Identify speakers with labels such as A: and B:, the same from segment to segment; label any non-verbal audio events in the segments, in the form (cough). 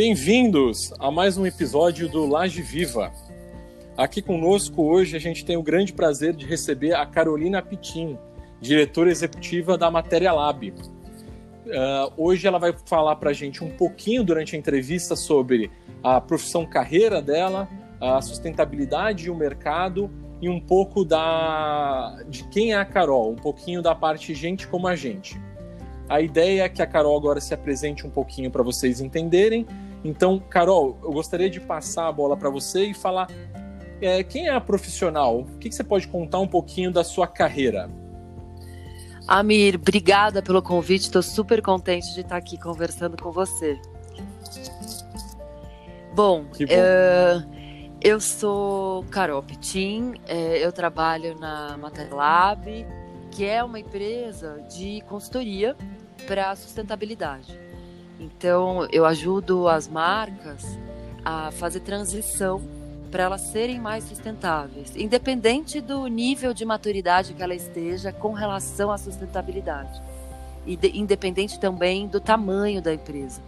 A: Bem-vindos a mais um episódio do Laje Viva. Aqui conosco hoje a gente tem o grande prazer de receber a Carolina Pitin, diretora executiva da Matéria Lab. Uh, hoje ela vai falar para a gente um pouquinho durante a entrevista sobre a profissão carreira dela, a sustentabilidade e o mercado e um pouco da de quem é a Carol, um pouquinho da parte gente como a gente. A ideia é que a Carol agora se apresente um pouquinho para vocês entenderem. Então, Carol, eu gostaria de passar a bola para você e falar é, quem é a profissional? O que, que você pode contar um pouquinho da sua carreira?
B: Amir, obrigada pelo convite. Estou super contente de estar aqui conversando com você. Bom, bom. Uh, eu sou Carol Pitin, uh, eu trabalho na Lab, que é uma empresa de consultoria para sustentabilidade. Então, eu ajudo as marcas a fazer transição para elas serem mais sustentáveis, independente do nível de maturidade que ela esteja com relação à sustentabilidade. E de, independente também do tamanho da empresa.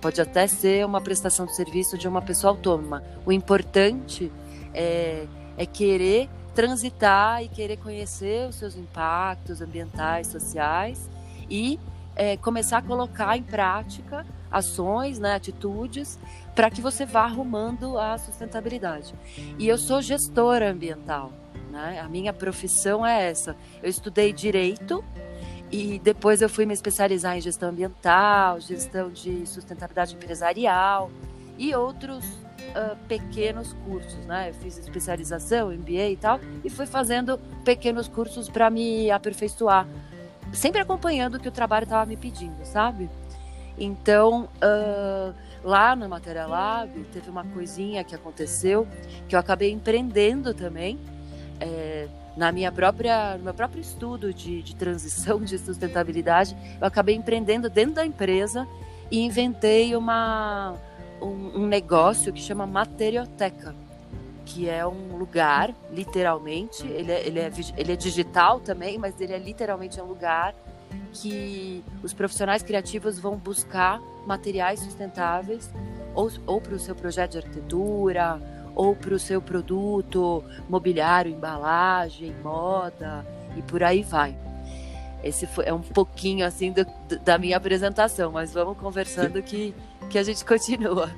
B: Pode até ser uma prestação de serviço de uma pessoa autônoma. O importante é, é querer transitar e querer conhecer os seus impactos ambientais, sociais e é, começar a colocar em prática ações, né, atitudes, para que você vá arrumando a sustentabilidade. E eu sou gestora ambiental, né? A minha profissão é essa. Eu estudei direito e depois eu fui me especializar em gestão ambiental, gestão de sustentabilidade empresarial e outros uh, pequenos cursos, né? Eu fiz especialização, MBA e tal, e fui fazendo pequenos cursos para me aperfeiçoar sempre acompanhando o que o trabalho estava me pedindo, sabe? Então, uh, lá na Matéria Lab, teve uma coisinha que aconteceu que eu acabei empreendendo também. É, na minha própria, no meu próprio estudo de, de transição de sustentabilidade, eu acabei empreendendo dentro da empresa e inventei uma, um, um negócio que chama Materioteca que é um lugar, literalmente, ele é, ele, é, ele é digital também, mas ele é literalmente um lugar que os profissionais criativos vão buscar materiais sustentáveis ou, ou para o seu projeto de arquitetura, ou para o seu produto, mobiliário, embalagem, moda e por aí vai. Esse foi, é um pouquinho assim do, da minha apresentação, mas vamos conversando que, que a gente continua.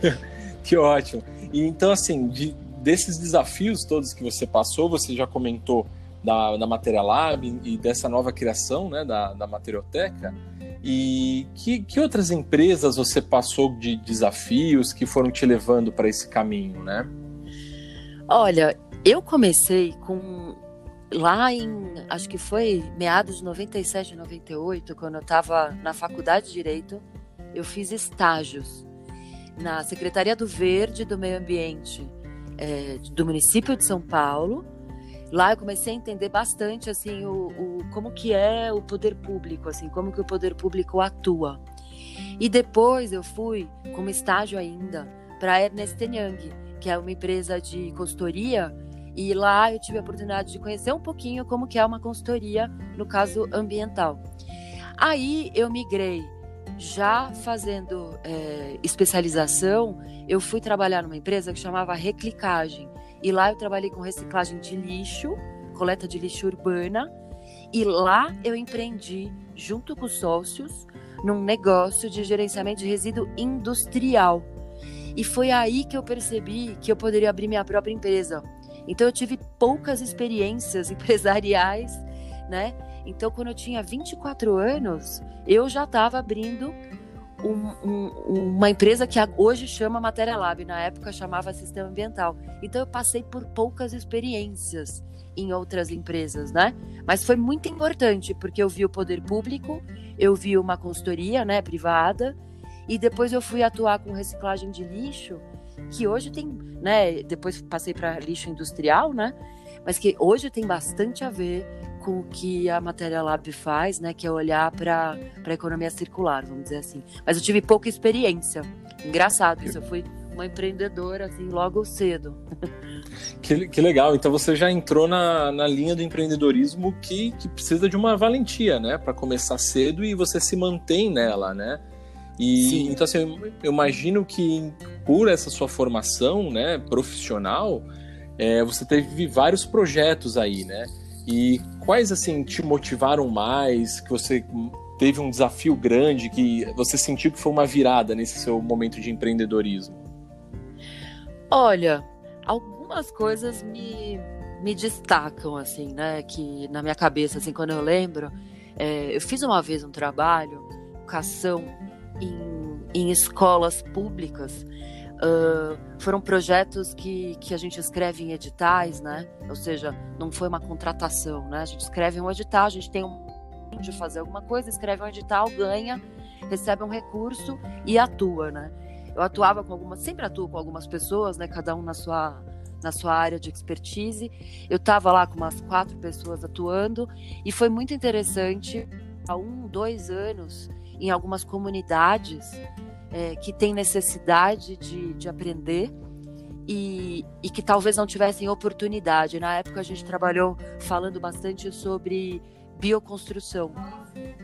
B: (laughs)
A: que ótimo. E então, assim, de, desses desafios todos que você passou, você já comentou da, da Matéria Lab e dessa nova criação né, da, da Materioteca. E que, que outras empresas você passou de desafios que foram te levando para esse caminho, né?
B: Olha, eu comecei com lá em, acho que foi meados de 97, 98, quando eu estava na faculdade de Direito, eu fiz estágios na Secretaria do Verde do Meio Ambiente é, do município de São Paulo. Lá eu comecei a entender bastante assim o, o, como que é o poder público, assim como que o poder público atua. E depois eu fui como estágio ainda para Ernest Young, que é uma empresa de consultoria e lá eu tive a oportunidade de conhecer um pouquinho como que é uma consultoria no caso ambiental. Aí eu migrei já fazendo é, especialização, eu fui trabalhar numa empresa que chamava Reclicagem. E lá eu trabalhei com reciclagem de lixo, coleta de lixo urbana. E lá eu empreendi, junto com sócios, num negócio de gerenciamento de resíduo industrial. E foi aí que eu percebi que eu poderia abrir minha própria empresa. Então eu tive poucas experiências (laughs) empresariais, né? Então, quando eu tinha 24 anos, eu já estava abrindo um, um, uma empresa que hoje chama Matéria Lab, na época chamava Sistema Ambiental. Então, eu passei por poucas experiências em outras empresas, né? Mas foi muito importante, porque eu vi o poder público, eu vi uma consultoria né, privada, e depois eu fui atuar com reciclagem de lixo, que hoje tem, né? Depois passei para lixo industrial, né? Mas que hoje tem bastante a ver com o que a Matéria Lab faz, né, que é olhar para a economia circular, vamos dizer assim. Mas eu tive pouca experiência. Engraçado isso, eu fui uma empreendedora assim logo cedo. (laughs)
A: Que, que legal, então você já entrou na, na linha do empreendedorismo que, que precisa de uma valentia, né, para começar cedo e você se mantém nela, né? E Sim. então assim, eu imagino que por essa sua formação, né, profissional, é, você teve vários projetos aí, né? E quais assim te motivaram mais? Que você teve um desafio grande que você sentiu que foi uma virada nesse seu momento de empreendedorismo?
B: Olha, algumas coisas me, me destacam assim, né? Que na minha cabeça, assim, quando eu lembro, é, eu fiz uma vez um trabalho, educação em, em escolas públicas. Uh, foram projetos que, que a gente escreve em editais, né? Ou seja, não foi uma contratação, né? A gente escreve um edital, a gente tem um de fazer alguma coisa, escreve um edital, ganha, recebe um recurso e atua, né? Eu atuava com algumas, sempre atuo com algumas pessoas, né? Cada um na sua na sua área de expertise. Eu estava lá com umas quatro pessoas atuando e foi muito interessante. Há um, dois anos, em algumas comunidades é, que têm necessidade de, de aprender e, e, que talvez não tivessem oportunidade. Na época a gente trabalhou falando bastante sobre bioconstrução,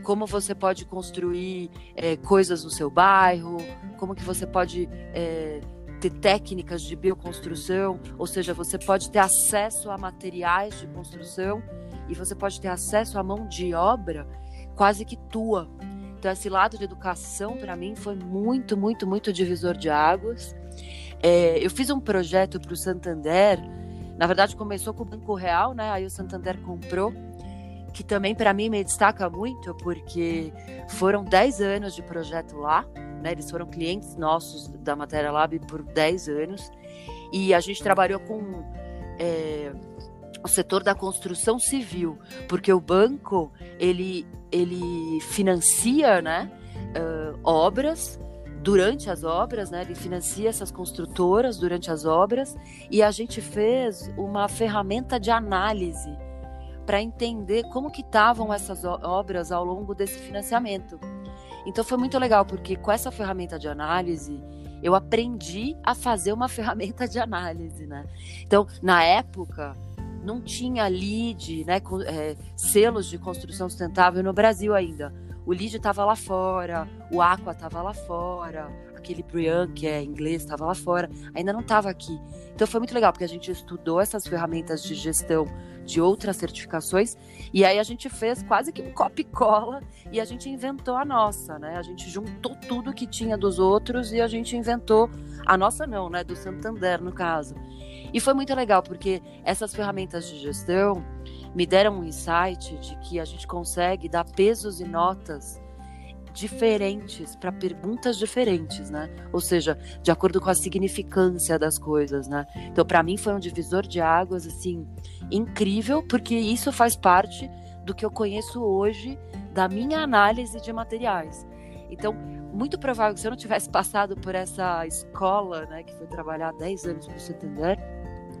B: como você pode construir é, coisas no seu bairro, como que você pode é, ter técnicas de bioconstrução, ou seja, você pode ter acesso a materiais de construção e você pode ter acesso à mão de obra quase que tua. Então, esse lado de educação, para mim, foi muito, muito, muito divisor de águas. É, eu fiz um projeto para o Santander, na verdade, começou com o Banco Real, né? Aí o Santander comprou, que também para mim me destaca muito, porque foram 10 anos de projeto lá, né? Eles foram clientes nossos da Matéria Lab por 10 anos, e a gente trabalhou com. É, o setor da construção civil, porque o banco ele, ele financia né, uh, obras durante as obras, né, ele financia essas construtoras durante as obras e a gente fez uma ferramenta de análise para entender como que estavam essas obras ao longo desse financiamento. Então foi muito legal porque com essa ferramenta de análise eu aprendi a fazer uma (laughs) ferramenta de análise, né? Então na época não tinha LEED, né, é, selos de construção sustentável no Brasil ainda. O LEED estava lá fora, o Aqua estava lá fora, aquele Brian, que é inglês, estava lá fora, ainda não estava aqui. Então foi muito legal, porque a gente estudou essas ferramentas de gestão de outras certificações, e aí a gente fez quase que um copy cola e a gente inventou a nossa, né? A gente juntou tudo que tinha dos outros e a gente inventou a nossa não, né? Do Santander, no caso. E foi muito legal, porque essas ferramentas de gestão me deram um insight de que a gente consegue dar pesos e notas diferentes para perguntas diferentes, né? Ou seja, de acordo com a significância das coisas, né? Então, para mim foi um divisor de águas assim incrível, porque isso faz parte do que eu conheço hoje da minha análise de materiais. Então, muito provável que se eu não tivesse passado por essa escola, né, que foi trabalhar 10 anos para o Santander,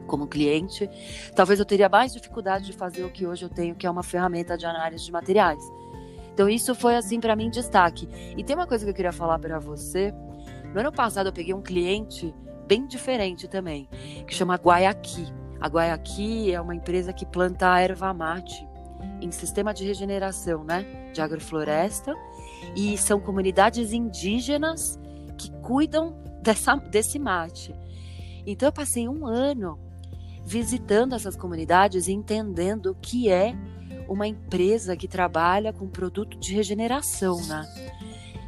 B: como cliente, talvez eu teria mais dificuldade de fazer o que hoje eu tenho, que é uma ferramenta de análise de materiais. Então isso foi assim para mim destaque. E tem uma coisa que eu queria falar para você. No ano passado eu peguei um cliente bem diferente também, que chama Guayaqui. A Guayaqui é uma empresa que planta erva mate em sistema de regeneração, né, de agrofloresta, e são comunidades indígenas que cuidam dessa, desse mate. Então eu passei um ano visitando essas comunidades e entendendo o que é uma empresa que trabalha com produto de regeneração, né?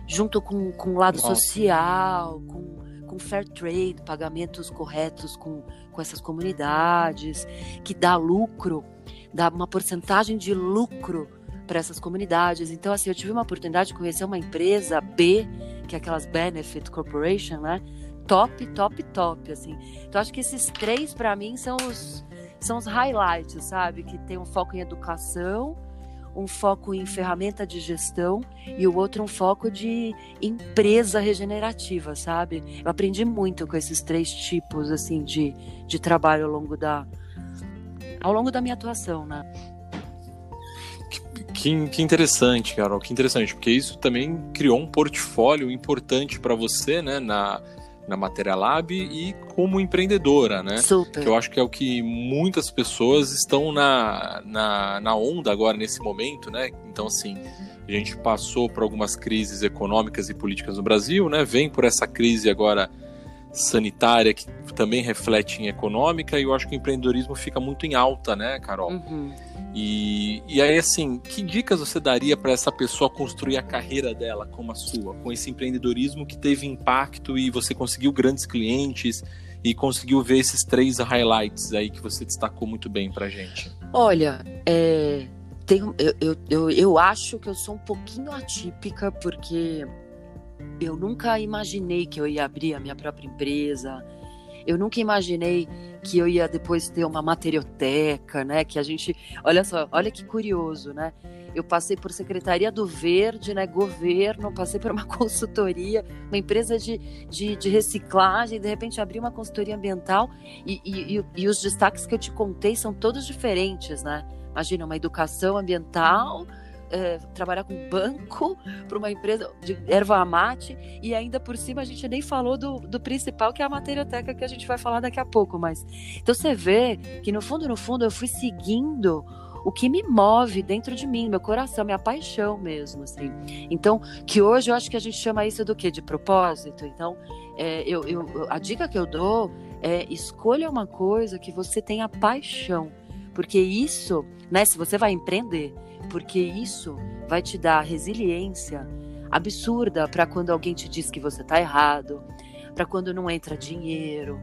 B: Junto com, com o lado social, com, com fair trade, pagamentos corretos com, com essas comunidades, que dá lucro, dá uma porcentagem de lucro para essas comunidades. Então, assim, eu tive uma oportunidade de conhecer uma empresa B, que é aquelas Benefit Corporation, né? Top, top, top, assim. Então acho que esses três para mim são os são os highlights, sabe? Que tem um foco em educação, um foco em ferramenta de gestão e o outro um foco de empresa regenerativa, sabe? Eu aprendi muito com esses três tipos assim de, de trabalho ao longo da ao longo da minha atuação, né?
A: Que, que interessante, Carol, que interessante, porque isso também criou um portfólio importante para você, né, na, na Matéria Lab e como empreendedora, né?
B: Super.
A: Que eu acho que é o que muitas pessoas estão na, na, na onda agora, nesse momento, né? Então, assim, a gente passou por algumas crises econômicas e políticas no Brasil, né? Vem por essa crise agora sanitária que também reflete em econômica e eu acho que o empreendedorismo fica muito em alta, né, Carol?
B: Uhum.
A: E, e aí, assim, que dicas você daria para essa pessoa construir a carreira dela como a sua, com esse empreendedorismo que teve impacto e você conseguiu grandes clientes e conseguiu ver esses três highlights aí que você destacou muito bem para gente?
B: Olha, é, tem, eu, eu, eu, eu acho que eu sou um pouquinho atípica porque eu nunca imaginei que eu ia abrir a minha própria empresa. Eu nunca imaginei que eu ia depois ter uma materioteca, né? Que a gente, olha só, olha que curioso, né? Eu passei por Secretaria do Verde, né? Governo, passei por uma (laughs) consultoria, uma empresa de, de, de reciclagem, de repente abri uma consultoria ambiental e, e, e, os destaques que eu te contei são todos diferentes, né? Imagina uma educação ambiental é, trabalhar com banco (laughs) para uma empresa de erva mate e ainda por cima a gente nem falou do, do principal que é a materioteca que a gente vai falar daqui a pouco mas então você vê que no fundo no fundo eu fui seguindo o que me move dentro de mim, meu coração, minha paixão mesmo, assim. Então, que hoje eu acho que a gente chama isso do quê? De propósito. Então, é, eu, eu, a dica que eu dou é escolha uma coisa que você tenha paixão, porque isso, né? Se você vai empreender, porque isso vai te dar resiliência absurda para quando alguém te diz que você está errado, para quando não entra dinheiro,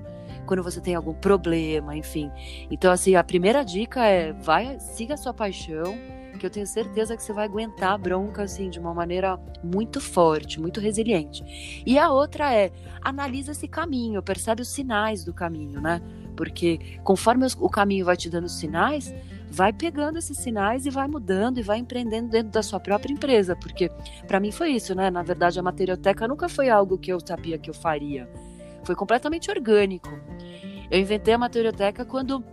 B: quando você tem algum problema, enfim. Então assim, a primeira dica é vai, siga a sua paixão, que eu tenho certeza que você vai aguentar a bronca assim de uma maneira muito forte, muito resiliente. E a outra é analisa esse caminho, percebe os sinais do caminho, né? Porque conforme o caminho vai te dando sinais, vai pegando esses sinais e vai mudando e vai empreendendo dentro da sua própria empresa, porque para mim foi isso, né? Na verdade, a materioteca nunca foi algo que eu sabia que eu faria. Foi completamente orgânico. Eu inventei a materioteca quando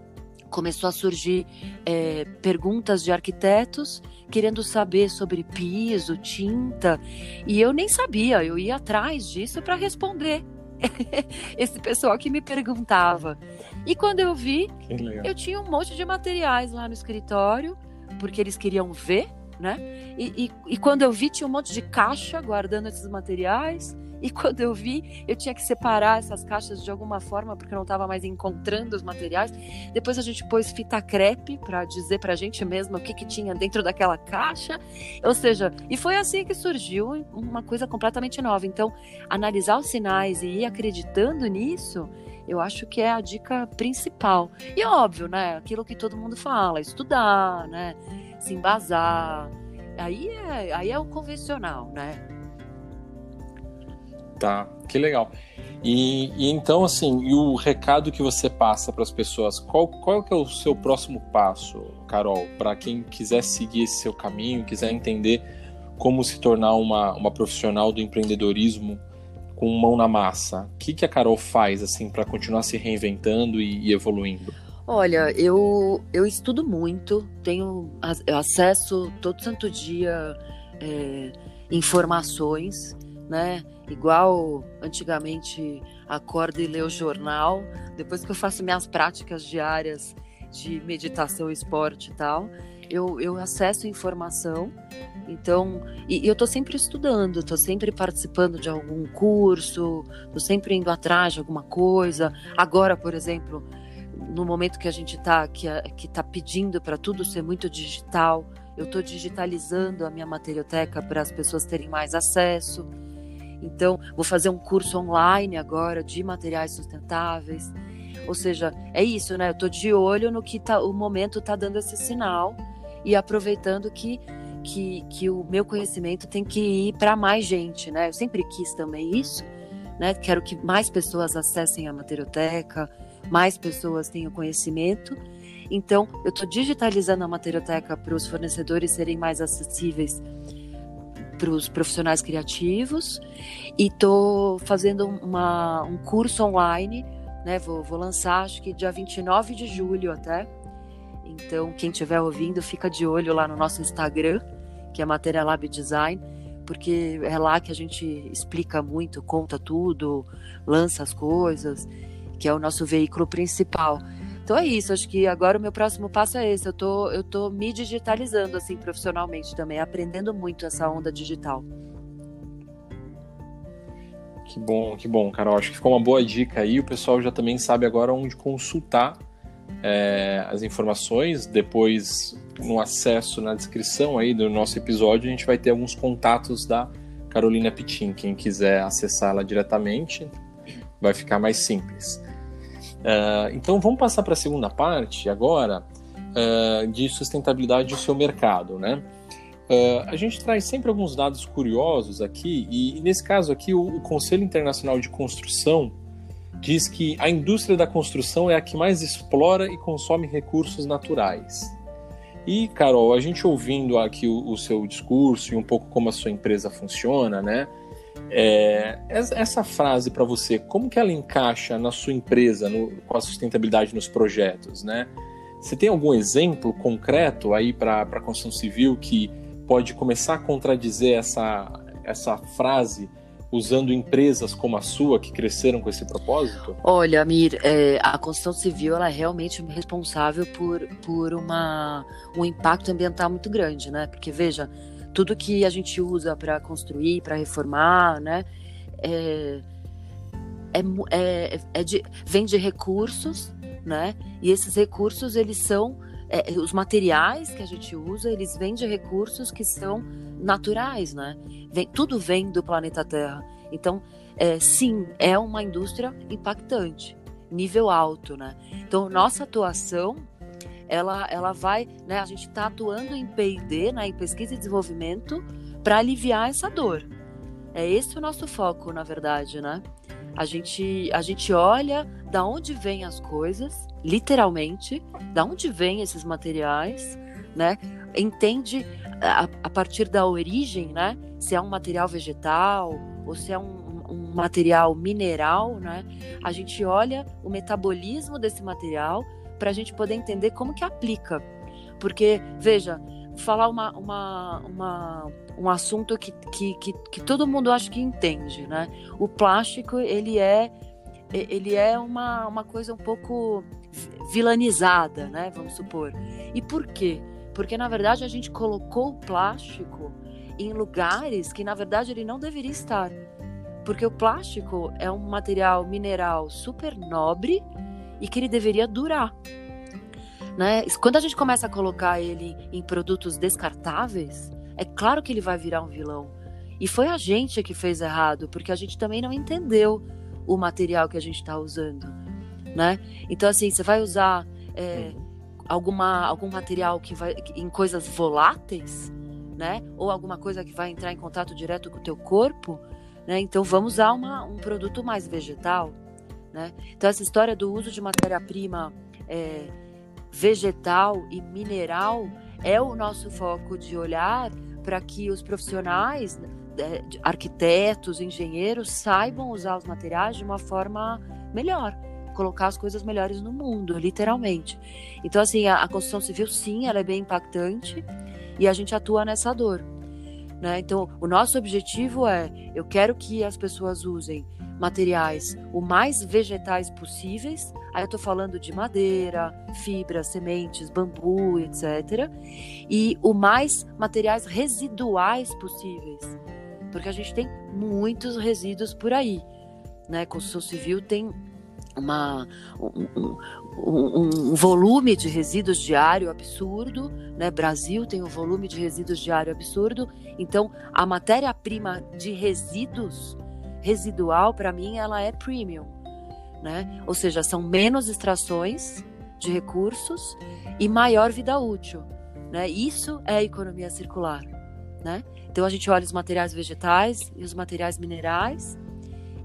B: começou a surgir é, perguntas de arquitetos querendo saber sobre piso, tinta, e eu nem sabia, eu ia atrás disso para responder. (laughs) esse pessoal que me perguntava. E quando eu vi, eu tinha um monte de materiais lá no escritório, porque eles queriam ver, né? E, e, e quando eu vi, tinha um monte de caixa guardando esses materiais. E quando eu vi, eu tinha que separar essas caixas de alguma forma, porque eu não estava mais encontrando os materiais. Depois a gente pôs fita crepe para dizer para a gente mesmo o que, que tinha dentro daquela caixa. Ou seja, e foi assim que surgiu uma coisa completamente nova. Então, analisar os sinais e ir acreditando nisso eu acho que é a dica principal. E é óbvio, né? Aquilo que todo mundo fala, estudar, né? Se embasar. Aí é, aí é o convencional, né?
A: Tá, que legal. E, e, então, assim, e o recado que você passa para as pessoas, qual, qual que é o seu próximo passo, Carol, para quem quiser seguir esse seu caminho, quiser entender como se tornar uma, uma profissional do empreendedorismo com mão na massa? O que, que a Carol faz, assim, para continuar se reinventando e, e, evoluindo?
B: Olha, eu, eu estudo muito, tenho acesso todo santo dia é, informações, né? igual antigamente acordo e leio o jornal, depois que eu faço minhas práticas diárias de meditação, esporte e tal, eu, eu acesso informação. Então, e, e eu estou sempre estudando, estou sempre participando de algum curso, estou sempre indo atrás de alguma coisa. Agora, por exemplo, no momento que a gente está que, que tá pedindo para tudo ser muito digital, eu estou digitalizando a minha materioteca para as pessoas terem mais acesso. Então, vou fazer um curso online agora de materiais sustentáveis. Ou seja, é isso, né? Eu estou de olho no que tá, o momento está dando esse sinal e aproveitando que, que, que o meu conhecimento tem que ir para mais gente, né? Eu sempre quis também isso, né? Quero que mais pessoas acessem a materioteca, mais pessoas tenham conhecimento. Então, eu estou digitalizando a materioteca para os fornecedores serem mais acessíveis para os profissionais criativos e estou fazendo uma, um curso online, né? Vou, vou lançar acho que dia 29 de julho até. Então, quem estiver ouvindo, fica de olho lá no nosso Instagram, que é Matéria Lab Design, porque é lá que a gente explica muito, conta tudo, lança as coisas, que é o nosso veículo principal. Então é isso, acho que agora o meu próximo passo é esse. Eu tô, eu tô me digitalizando assim profissionalmente também, aprendendo muito essa onda digital.
A: Que bom, que bom, Carol. Acho que ficou uma boa dica aí. O pessoal já também sabe agora onde consultar é, as informações. Depois, no acesso na descrição aí do nosso episódio, a gente vai ter alguns contatos da Carolina Pitin. Quem quiser acessá-la diretamente, vai ficar mais simples. Uh, então, vamos passar para a segunda parte agora uh, de sustentabilidade do seu mercado, né? Uh, a gente traz sempre alguns dados curiosos aqui, e, e nesse caso aqui, o, o, Conselho Internacional de Construção diz que a indústria da construção é a que mais explora e consome recursos naturais. E, Carol, a gente ouvindo aqui o, o seu discurso e um pouco como a sua empresa funciona, né? É, essa frase para você, como que ela encaixa na sua empresa, no, com a sustentabilidade nos projetos, né? Você tem algum exemplo concreto aí para a construção civil que pode começar a contradizer essa, essa frase usando empresas como a sua que cresceram com esse propósito?
B: Olha, Amir, é, a construção civil ela é realmente responsável por, por uma, um impacto ambiental muito grande, né? Porque veja, tudo que a gente usa para construir, para reformar, né? É, é, é, é de, vem de recursos, né? E esses recursos eles são é, os materiais que a gente usa, eles vêm de recursos que são naturais, né? Vem, tudo vem do planeta Terra. Então, é, sim, é uma indústria impactante, nível alto, né? Então, nossa atuação, ela, ela vai, né? A gente está atuando em P&D, né, em pesquisa e desenvolvimento, para aliviar essa dor. É esse o nosso foco, na verdade, né? A gente, a gente olha da onde vêm as coisas, literalmente, da onde vêm esses materiais, né? Entende a, a, partir da origem, né? Se é um material vegetal ou se é um, um material mineral, né? A gente olha o metabolismo desse material para a gente poder entender como que aplica. Porque, veja, falar uma, uma, uma, um assunto que, que, que, que, todo mundo acha que entende, né? O plástico, ele é, ele é uma, uma coisa um pouco vilanizada, né? Vamos supor. E por quê? Porque, na verdade, a gente colocou o plástico em lugares que, na verdade, ele não deveria estar. Porque o plástico é um material mineral super nobre e que ele deveria durar. Né? Quando a gente começa a colocar ele em produtos descartáveis, é claro que ele vai virar um vilão. E foi a gente que fez errado, porque a gente também não entendeu o material que a gente está usando, né? Então assim, você vai usar é, alguma algum material que vai em coisas voláteis, né? Ou alguma coisa que vai entrar em contato direto com o teu corpo, né? Então vamos usar uma, um produto mais vegetal, né? Então essa história do uso de matéria-prima é, vegetal e mineral é o nosso foco de olhar para que os profissionais, é, arquitetos, engenheiros, saibam usar os materiais de uma forma melhor, colocar as coisas melhores no mundo, literalmente. Então, assim, a, a construção civil, sim, ela é bem impactante e a gente atua nessa dor. Né? Então, o nosso objetivo é: eu quero que as pessoas usem materiais o mais vegetais possíveis. Aí eu estou falando de madeira, fibra, sementes, bambu, etc. E o mais materiais residuais possíveis, porque a gente tem muitos resíduos por aí. Né? Construção civil tem uma, um, um, um, volume de resíduos diário absurdo, né? Brasil tem um volume de resíduos diário absurdo, então a matéria-prima de resíduos residual, para mim, ela é premium, né? Ou seja, são menos extrações de recursos e maior vida útil, né? Isso é economia circular, né? Então a gente olha os materiais vegetais e os materiais minerais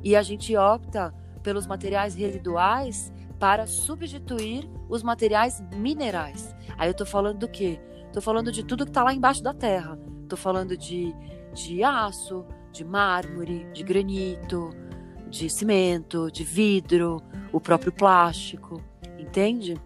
B: e a gente opta pelos materiais residuais para substituir os materiais minerais. Aí eu estou falando do quê? Estou falando de tudo que está lá embaixo da terra. Estou falando de, de aço, de mármore, de granito, de cimento, de vidro, o próprio plástico, entende?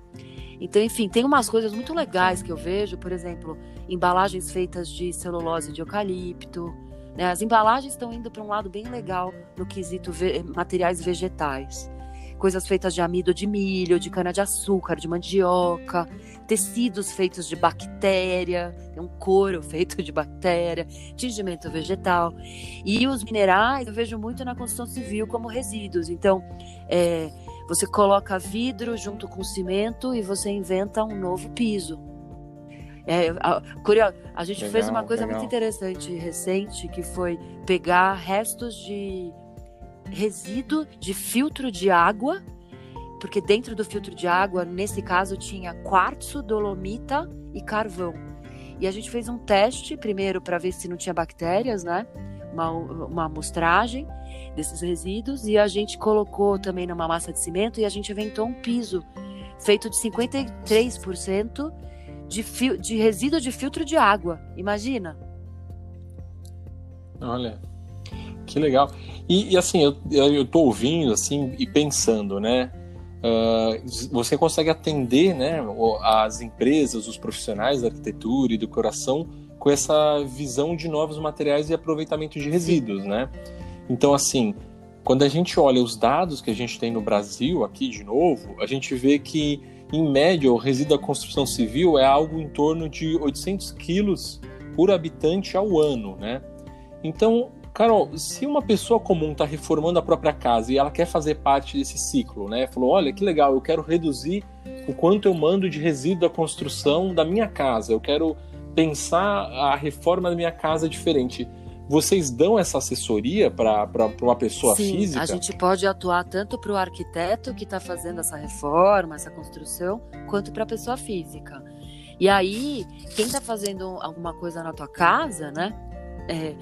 B: Então, enfim, tem umas coisas muito legais que eu vejo, por exemplo, embalagens feitas de celulose de eucalipto, Né? As embalagens estão indo para um lado bem legal no quesito ve materiais vegetais. Coisas feitas de amido de milho, de cana-de-açúcar, de mandioca, tecidos feitos de bactéria, um couro (laughs) feito de bactéria, tingimento vegetal. E os minerais eu vejo muito na construção civil como resíduos. Então, é, você coloca vidro junto com cimento e você inventa um novo piso. É, a, a gente legal, fez uma coisa legal. muito interessante recente que foi pegar restos de resíduo de filtro de água, porque dentro do filtro de água, nesse caso, tinha quartzo, dolomita e carvão. E a gente fez um teste primeiro para ver se não tinha bactérias, né? Uma, uma amostragem desses resíduos e a gente colocou também numa massa de cimento e a gente inventou um piso feito de 53% de, fio, de resíduo de filtro de água. Imagina.
A: Olha, que legal. E, e assim, eu, eu tô ouvindo assim e pensando, né? Uh, você consegue atender né, as empresas, os profissionais da arquitetura e decoração com essa visão de novos materiais e aproveitamento de resíduos, né? Então, assim, quando a gente olha os dados que a gente tem no Brasil, aqui de novo, a gente vê que em média, o resíduo da construção civil é algo em torno de 800 quilos por habitante ao ano, né? Então, Carol, se uma pessoa comum está reformando a própria casa e ela quer fazer parte desse ciclo, né? Falou, olha que legal, eu quero reduzir o quanto eu mando de resíduo da construção da minha casa, eu quero pensar a reforma da minha casa diferente vocês dão essa assessoria para uma pessoa
B: Sim,
A: física?
B: A gente pode atuar tanto para o arquiteto que está fazendo essa reforma, essa construção, quanto para a pessoa física. E aí, quem está fazendo alguma coisa na tua casa, né? É,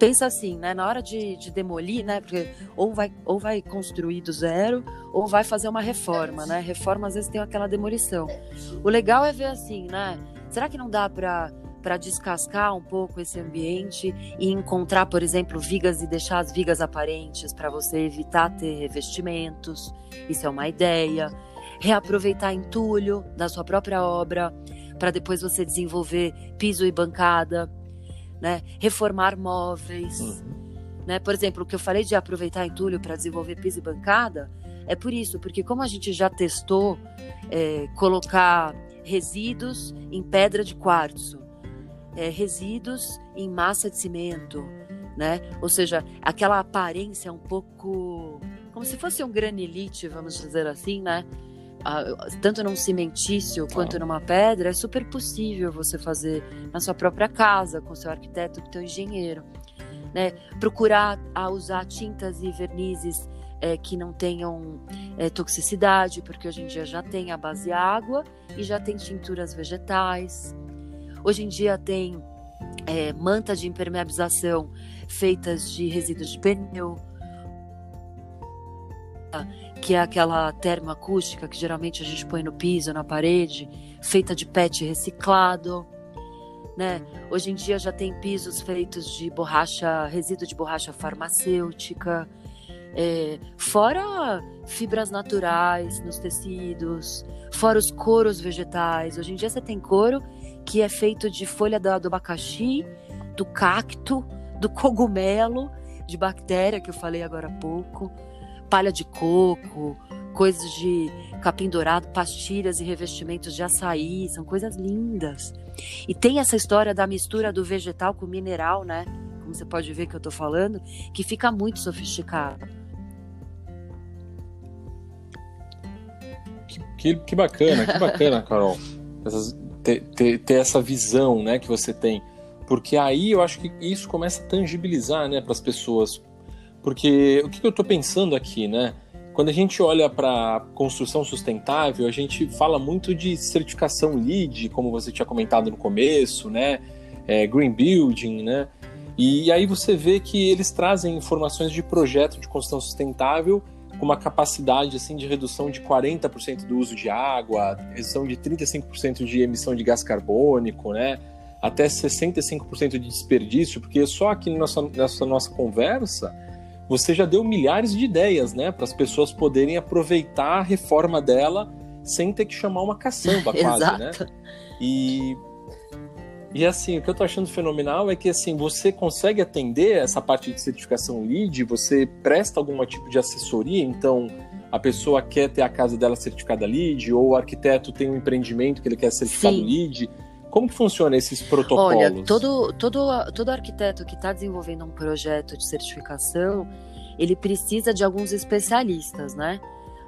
B: pensa assim, né? Na hora de, de, demolir, né? Porque ou vai, ou vai construir do zero, ou vai fazer uma reforma, né? Reforma às vezes tem aquela demolição. O legal é ver assim, né? Será que não dá para para descascar um pouco esse ambiente e encontrar, por exemplo, vigas e deixar as vigas aparentes para você evitar ter revestimentos. Isso é uma ideia. Reaproveitar entulho da sua própria obra para depois você desenvolver piso e bancada, né? Reformar móveis, uhum. né? Por exemplo, o que eu falei de aproveitar entulho para desenvolver piso e bancada é por isso, porque como a gente já testou é, colocar resíduos em pedra de quartzo é, resíduos em massa de cimento, né? Ou seja, aquela aparência um pouco como se fosse um granilite, vamos dizer assim, né? Tanto num cimentício quanto numa pedra, é super possível você fazer na sua própria casa, com seu arquiteto, com seu engenheiro. Né? Procurar a usar tintas e vernizes é, que não tenham é, toxicidade, porque hoje em dia já tem a base água e já tem tinturas vegetais. Hoje em dia tem é, mantas de impermeabilização feitas de resíduos de pneu, que é aquela termoacústica que geralmente a gente põe no piso, na parede, feita de PET reciclado. Né? Hoje em dia já tem pisos feitos de borracha, resíduo de borracha farmacêutica, é, fora fibras naturais nos tecidos, fora os couros vegetais. Hoje em dia você tem couro que é feito de folha do, do abacaxi, do cacto, do cogumelo, de bactéria que eu falei agora há pouco, palha de coco, coisas de capim dourado, pastilhas e revestimentos de açaí, são coisas lindas. E tem essa história da mistura do vegetal com o mineral, né? Como você pode ver que eu estou falando, que fica muito sofisticado.
A: Que, que, que bacana, que bacana, (laughs) Carol. Essas, ter, ter, ter, essa visão né, que você tem. Porque aí eu acho que isso começa a tangibilizar né, para as pessoas. Porque o que, eu estou pensando aqui, né? Quando a gente olha para construção sustentável, a gente fala muito de certificação LEED, como você tinha comentado no começo, né? É, green Building, né? E aí você vê que eles trazem informações de projeto de construção sustentável com uma capacidade assim de redução de 40% do uso de água, redução de 35% de emissão de gás carbônico, né? Até 65% de desperdício, porque só aqui nessa, nessa nossa conversa você já deu milhares de ideias, né, para as pessoas poderem aproveitar a reforma dela sem ter que chamar uma caçamba (laughs) quase, né? E E assim, o que eu tô achando fenomenal é que assim, você consegue atender essa parte de certificação LEED, você presta algum tipo de assessoria, então a pessoa quer ter a casa dela certificada LEED, ou o arquiteto tem um empreendimento que ele quer certificado Sim. LEED. Como que funciona esses protocolos?
B: Olha, todo, todo, todo arquiteto que está desenvolvendo um projeto de certificação, ele precisa de alguns especialistas, né?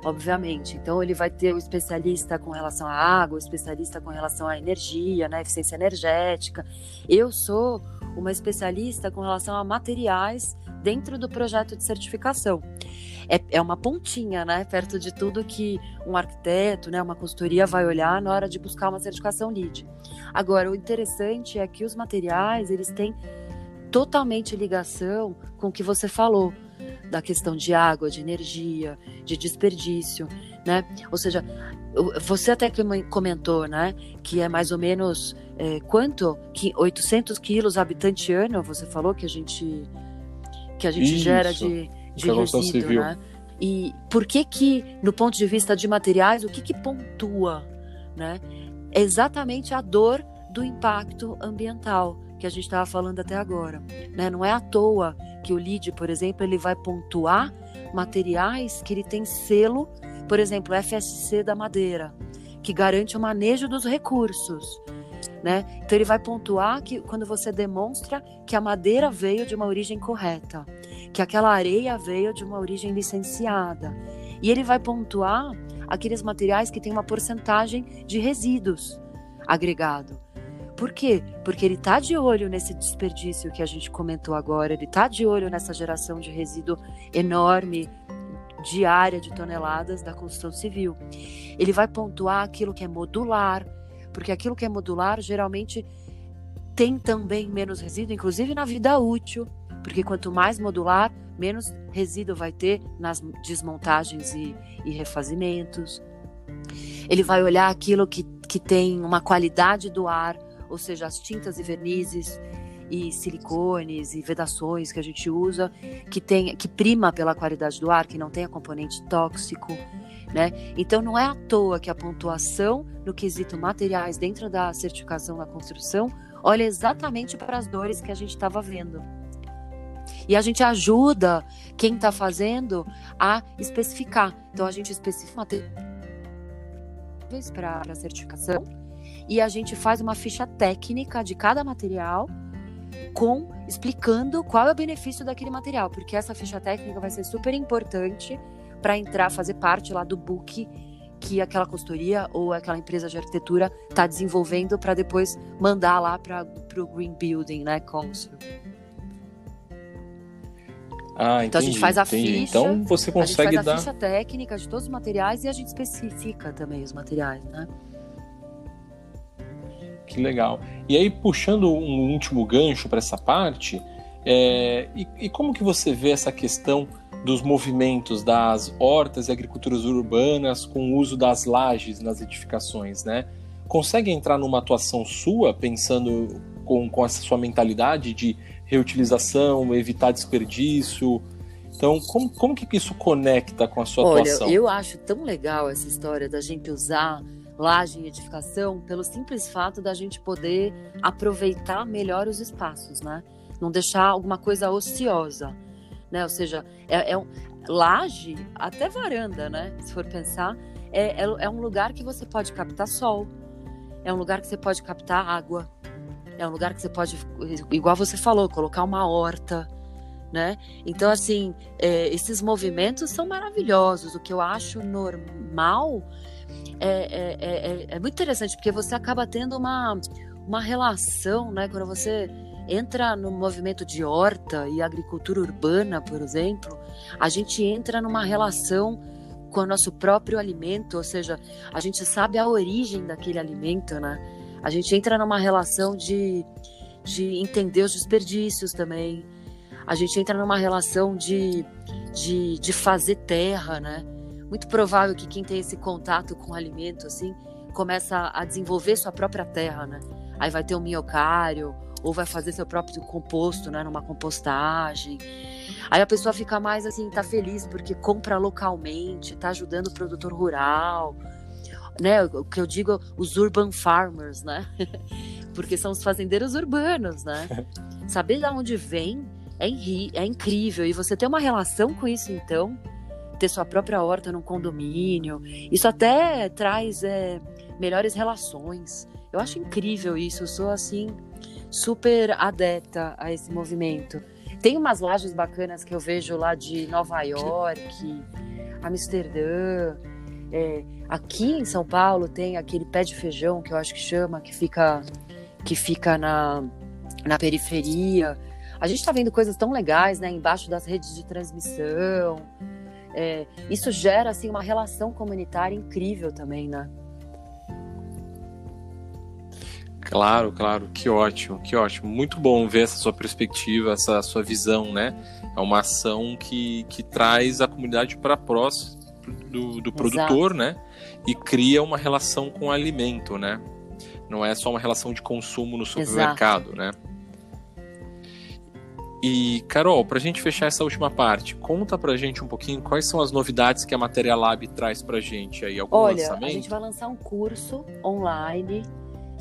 B: Obviamente. Então ele vai ter o especialista com relação à água, o especialista com relação à energia, né? Eficiência energética. Eu sou uma especialista com relação a materiais dentro do projeto de certificação. É, é uma pontinha, né? Perto de tudo que um arquiteto, né, uma consultoria vai olhar na hora de buscar uma certificação LEED. Agora, o interessante é que os materiais, eles têm totalmente ligação com o que você falou da questão de água, de energia, de desperdício, né? Ou seja, você até comentou, né, que é mais ou menos é, quanto? Que 800 quilos habitante ano, você falou que a gente que a gente Isso. gera de, de resíduo, civil. né? E por que que, no ponto de vista de materiais, o que que pontua, né? É exatamente a dor do impacto ambiental que a gente estava falando até agora, né? Não é à toa que o LEED, por exemplo, ele vai pontuar materiais que ele tem selo, por exemplo, FSC da madeira, que garante o manejo dos recursos. Né? Então ele vai pontuar que quando você demonstra que a madeira veio de uma origem correta, que aquela areia veio de uma origem licenciada. E ele vai pontuar aqueles materiais que têm uma porcentagem de resíduos agregado. Por quê? Porque ele está de olho nesse desperdício que a gente comentou agora, ele está de olho nessa geração de resíduo enorme diária de toneladas da construção civil. Ele vai pontuar aquilo que é modular, porque aquilo que é modular geralmente tem também menos resíduo, inclusive na vida útil, porque quanto mais modular, menos resíduo vai ter nas desmontagens e, e refazimentos. Ele vai olhar aquilo que, que tem uma qualidade do ar, ou seja, as tintas e vernizes e silicones e vedações que a gente usa, que tem que prima pela qualidade do ar, que não tenha componente tóxico, né? Então não é à toa que a pontuação no quesito materiais dentro da certificação da construção olha exatamente para as dores que a gente estava vendo. E a gente ajuda quem está fazendo a especificar. Então a gente especifica materiais para a certificação e a gente faz uma ficha técnica de cada material com explicando qual é o benefício daquele material, porque essa ficha técnica vai ser super importante para entrar, fazer parte lá do book que aquela consultoria ou aquela empresa de arquitetura está desenvolvendo para depois mandar lá para o Green Building, né, Council.
A: Ah, entendi, então a gente faz a entendi. ficha. Então você consegue a gente faz
B: dar a ficha técnica de todos os materiais e a gente especifica também os materiais, né?
A: Que legal. E aí, puxando um último gancho para essa parte, é, e, e, como que você vê essa questão dos movimentos das hortas e agriculturas urbanas com o uso das lajes nas edificações, né? Consegue entrar numa atuação sua, pensando com, com essa sua mentalidade de reutilização, evitar desperdício? Então, como, como que isso conecta com a sua
B: Olha,
A: atuação?
B: Eu acho tão legal essa história da gente usar laje em edificação pelo simples fato da gente poder aproveitar melhor os espaços, né? Não deixar alguma coisa ociosa, né? Ou seja, é, é um, laje, até varanda, né? Se for pensar, é, é, é um lugar que você pode captar sol, é um lugar que você pode captar água, é um lugar que você pode, igual você falou, colocar uma horta, né? Então, assim, é, esses movimentos são maravilhosos. O que eu acho normal é, é, é, é, muito interessante, porque você acaba tendo uma, uma relação, né? Quando você entra no movimento de horta e agricultura urbana, por exemplo, a gente entra numa relação com o nosso próprio alimento, ou seja, a gente sabe a origem daquele alimento, né? A gente entra numa relação de, de entender os desperdícios também. A gente entra numa relação de, de, de fazer terra, né? muito provável que quem tem esse contato com o alimento, assim, começa a desenvolver sua própria terra, né? Aí vai ter um minhocário, ou vai fazer seu próprio composto, né, numa compostagem. Aí a pessoa fica mais assim, tá feliz porque compra localmente, tá ajudando o produtor rural, né? O que eu digo, os urban farmers, né? (laughs) porque são os fazendeiros urbanos, né? (laughs) Saber de onde vem é, é incrível. E você ter uma relação com isso, então, ter sua própria horta num condomínio, isso até traz é, melhores relações. Eu acho incrível isso. Eu sou, assim, super adepta a esse movimento. Tem umas lajes bacanas que eu vejo lá de Nova York, Amsterdã. É, aqui em São Paulo tem aquele pé de feijão que eu acho que chama, que fica, que fica na, na periferia. A gente está vendo coisas tão legais, né? Embaixo das redes de transmissão. É, isso gera assim uma relação comunitária incrível também, né?
A: Claro, claro, que ótimo, que ótimo. Muito bom ver essa sua perspectiva, essa sua visão, né? É uma ação que, que traz a comunidade para próximo do, do produtor, né? E cria uma relação com o alimento, né? Não é só uma relação de consumo no supermercado, Exato. né? E, Carol, para a gente fechar essa última parte, conta para a gente um pouquinho quais são as novidades que a Matéria Lab traz para a gente aí, algum
B: Olha,
A: lançamento?
B: a gente vai lançar um curso online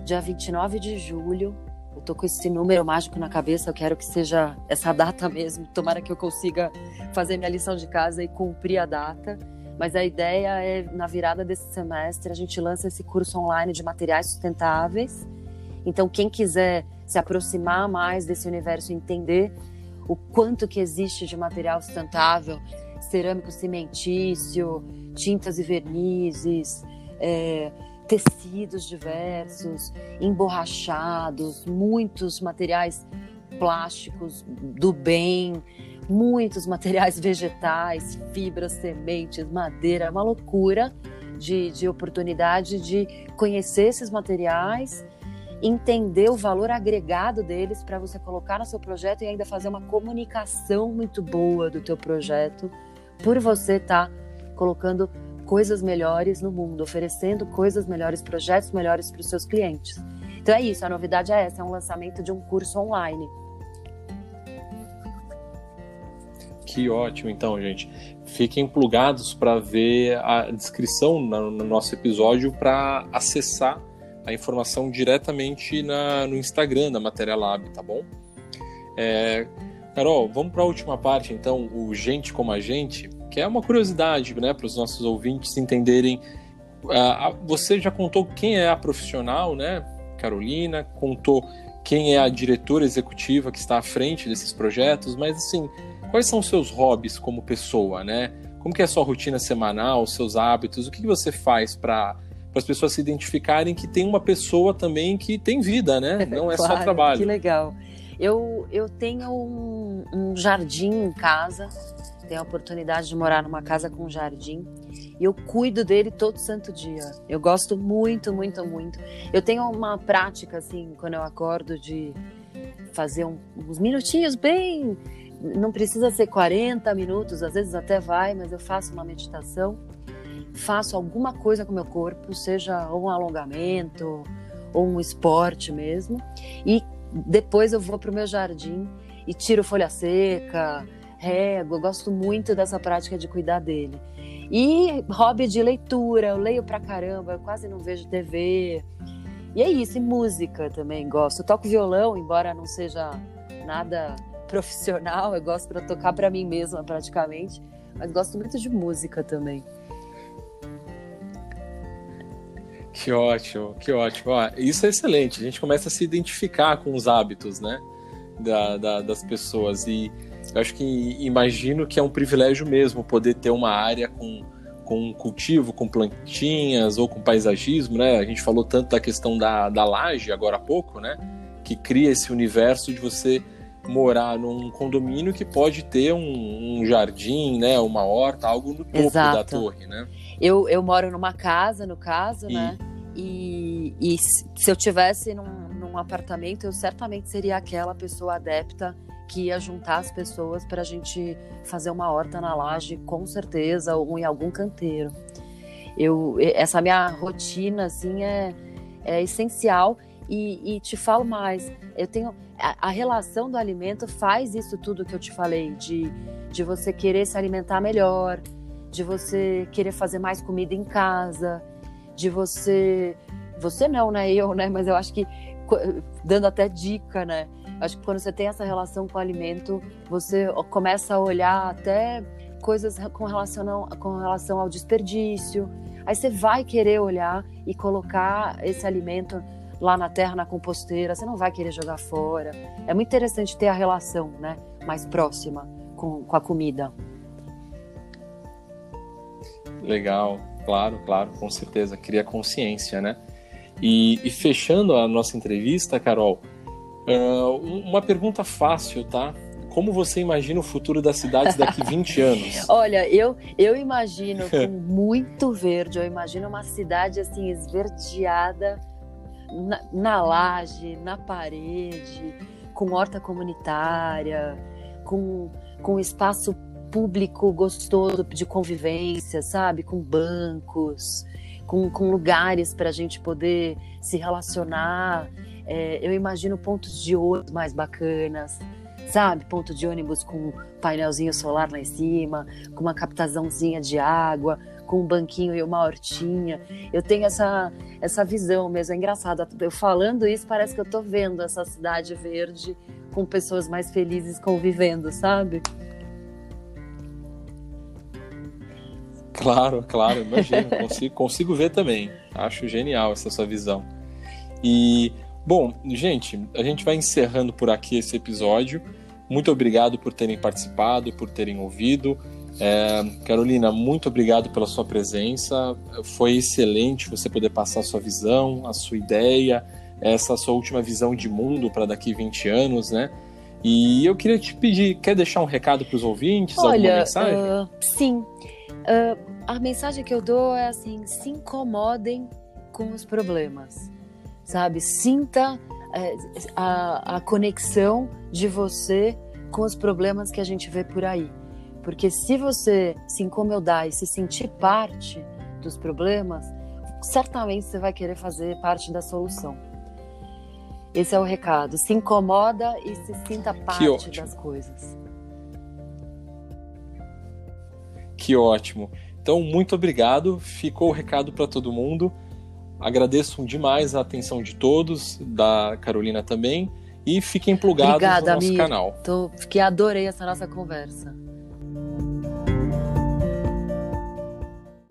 B: dia 29 de julho. Eu tô com esse número mágico na cabeça, eu quero que seja essa data mesmo. Tomara que eu consiga fazer minha lição de casa e cumprir a data. Mas a ideia é, na virada desse semestre, a gente lança esse curso online de materiais sustentáveis. Então, quem quiser se aproximar mais desse universo, entender o quanto que existe de material sustentável, cerâmico cimentício, tintas e vernizes, é, tecidos diversos, emborrachados, muitos materiais plásticos do bem, muitos materiais vegetais, fibras, sementes, madeira, é uma loucura de, de oportunidade de conhecer esses materiais, entender o valor agregado deles para você colocar no seu projeto e ainda fazer uma comunicação muito boa do teu projeto, por você estar tá colocando coisas melhores no mundo, oferecendo coisas melhores, projetos melhores para os seus clientes. Então é isso, a novidade é essa, é um lançamento de um curso online.
A: Que ótimo, então, gente. Fiquem plugados para ver a descrição no, nosso episódio para acessar a informação diretamente na, no Instagram da Matéria Lab, tá bom? É, Carol, vamos para a última parte, então, o Gente como a Gente que é uma curiosidade né, para os nossos ouvintes entenderem. Uh, você já contou quem é a profissional, né, Carolina? Contou quem é a diretora executiva que está à frente desses projetos, mas assim, quais são os seus hobbies como pessoa, né? Como que é a sua rotina semanal, os seus hábitos? O que, que você faz para as pessoas se identificarem que tem uma pessoa também que tem vida, né? (laughs) Não é claro, só trabalho.
B: Que legal. Eu, eu tenho um, um jardim em casa tenho a oportunidade de morar numa casa com jardim e eu cuido dele todo santo dia. Eu gosto muito, muito, muito. Eu tenho uma prática assim, quando eu acordo de fazer um, uns minutinhos bem, não precisa ser 40 minutos, às vezes até vai, mas eu faço uma meditação, faço alguma coisa com o meu corpo, seja um alongamento ou um esporte mesmo, e depois eu vou para o meu jardim e tiro folha seca, régua, eu gosto muito dessa prática de cuidar dele. E hobby de leitura, eu leio pra caramba, eu quase não vejo TV. E é isso, e música também gosto. Eu toco violão, embora não seja nada profissional, eu gosto para tocar para mim mesma praticamente, mas gosto muito de música também.
A: Que ótimo, que ótimo. Ah, isso é excelente. A gente começa a se identificar com os hábitos, né, da, da, das pessoas e eu acho que imagino que é um privilégio mesmo poder ter uma área com, com cultivo, com plantinhas ou com paisagismo, né? A gente falou tanto da questão da, da laje agora há pouco, né? Que cria esse universo de você morar num condomínio que pode ter um, um jardim, né? Uma horta, algo no topo Exato. da torre, né?
B: Eu, eu moro numa casa, no caso, e... né? E, e se eu tivesse num, num apartamento, eu certamente seria aquela pessoa adepta que ia juntar as pessoas para a gente fazer uma horta na laje, com certeza, ou em algum canteiro. Eu, essa minha rotina, assim, é, é essencial. E, e, te falo mais, eu tenho a, a, relação do alimento faz isso tudo que eu te falei, de, de você querer se alimentar melhor, de você querer fazer mais comida em casa, de você, você não, né? Eu, né? Mas eu acho que dando até dica, né? Acho que quando você tem essa relação com o alimento, você começa a olhar até coisas com relação, com relação ao desperdício. Aí você vai querer olhar e colocar esse alimento lá na terra, na composteira, você não vai querer jogar fora. É muito interessante ter a relação né, mais próxima com, com a comida.
A: Legal, claro, claro, com certeza. Cria consciência, né? E, e fechando a nossa entrevista, Carol, uh, uma pergunta fácil, tá? Como você imagina o futuro das cidades daqui (laughs) 20 anos?
B: Olha, eu, eu imagino com (laughs) muito verde, eu imagino uma cidade assim esverdeada na, na laje, na parede, com horta comunitária, com, com espaço público gostoso de convivência, sabe? Com bancos, com, com lugares para a gente poder se relacionar. É, eu imagino pontos de ônibus mais bacanas, sabe? Ponto de ônibus com painelzinho solar lá em cima, com uma captaçãozinha de água, com um banquinho e uma hortinha. Eu tenho essa, essa visão mesmo, é engraçado. Eu falando isso, parece que eu estou vendo essa cidade verde com pessoas mais felizes convivendo, sabe?
A: Claro, claro, imagino, (laughs) consigo, consigo ver também. Acho genial essa sua visão. E, bom, gente, a gente vai encerrando por aqui esse episódio. Muito obrigado por terem participado, por terem ouvido. É, Carolina, muito obrigado pela sua presença. Foi excelente você poder passar a sua visão, a sua ideia, essa sua última visão de mundo para daqui 20 anos, né? E eu queria te pedir, quer deixar um recado para os ouvintes?
B: Olha,
A: alguma mensagem?
B: Uh, sim. Uh, a mensagem que eu dou é assim: se incomodem com os problemas, sabe? Sinta é, a, a conexão de você com os problemas que a gente vê por aí. Porque se você se incomodar e se sentir parte dos problemas, certamente você vai querer fazer parte da solução. Esse é o recado. Se incomoda e se sinta parte das coisas.
A: Que ótimo. Então, muito obrigado. Ficou o recado para todo mundo. Agradeço demais a atenção de todos, da Carolina também. E fiquem plugados
B: Obrigada,
A: no nosso
B: amigo.
A: canal.
B: Tô, que adorei essa nossa conversa.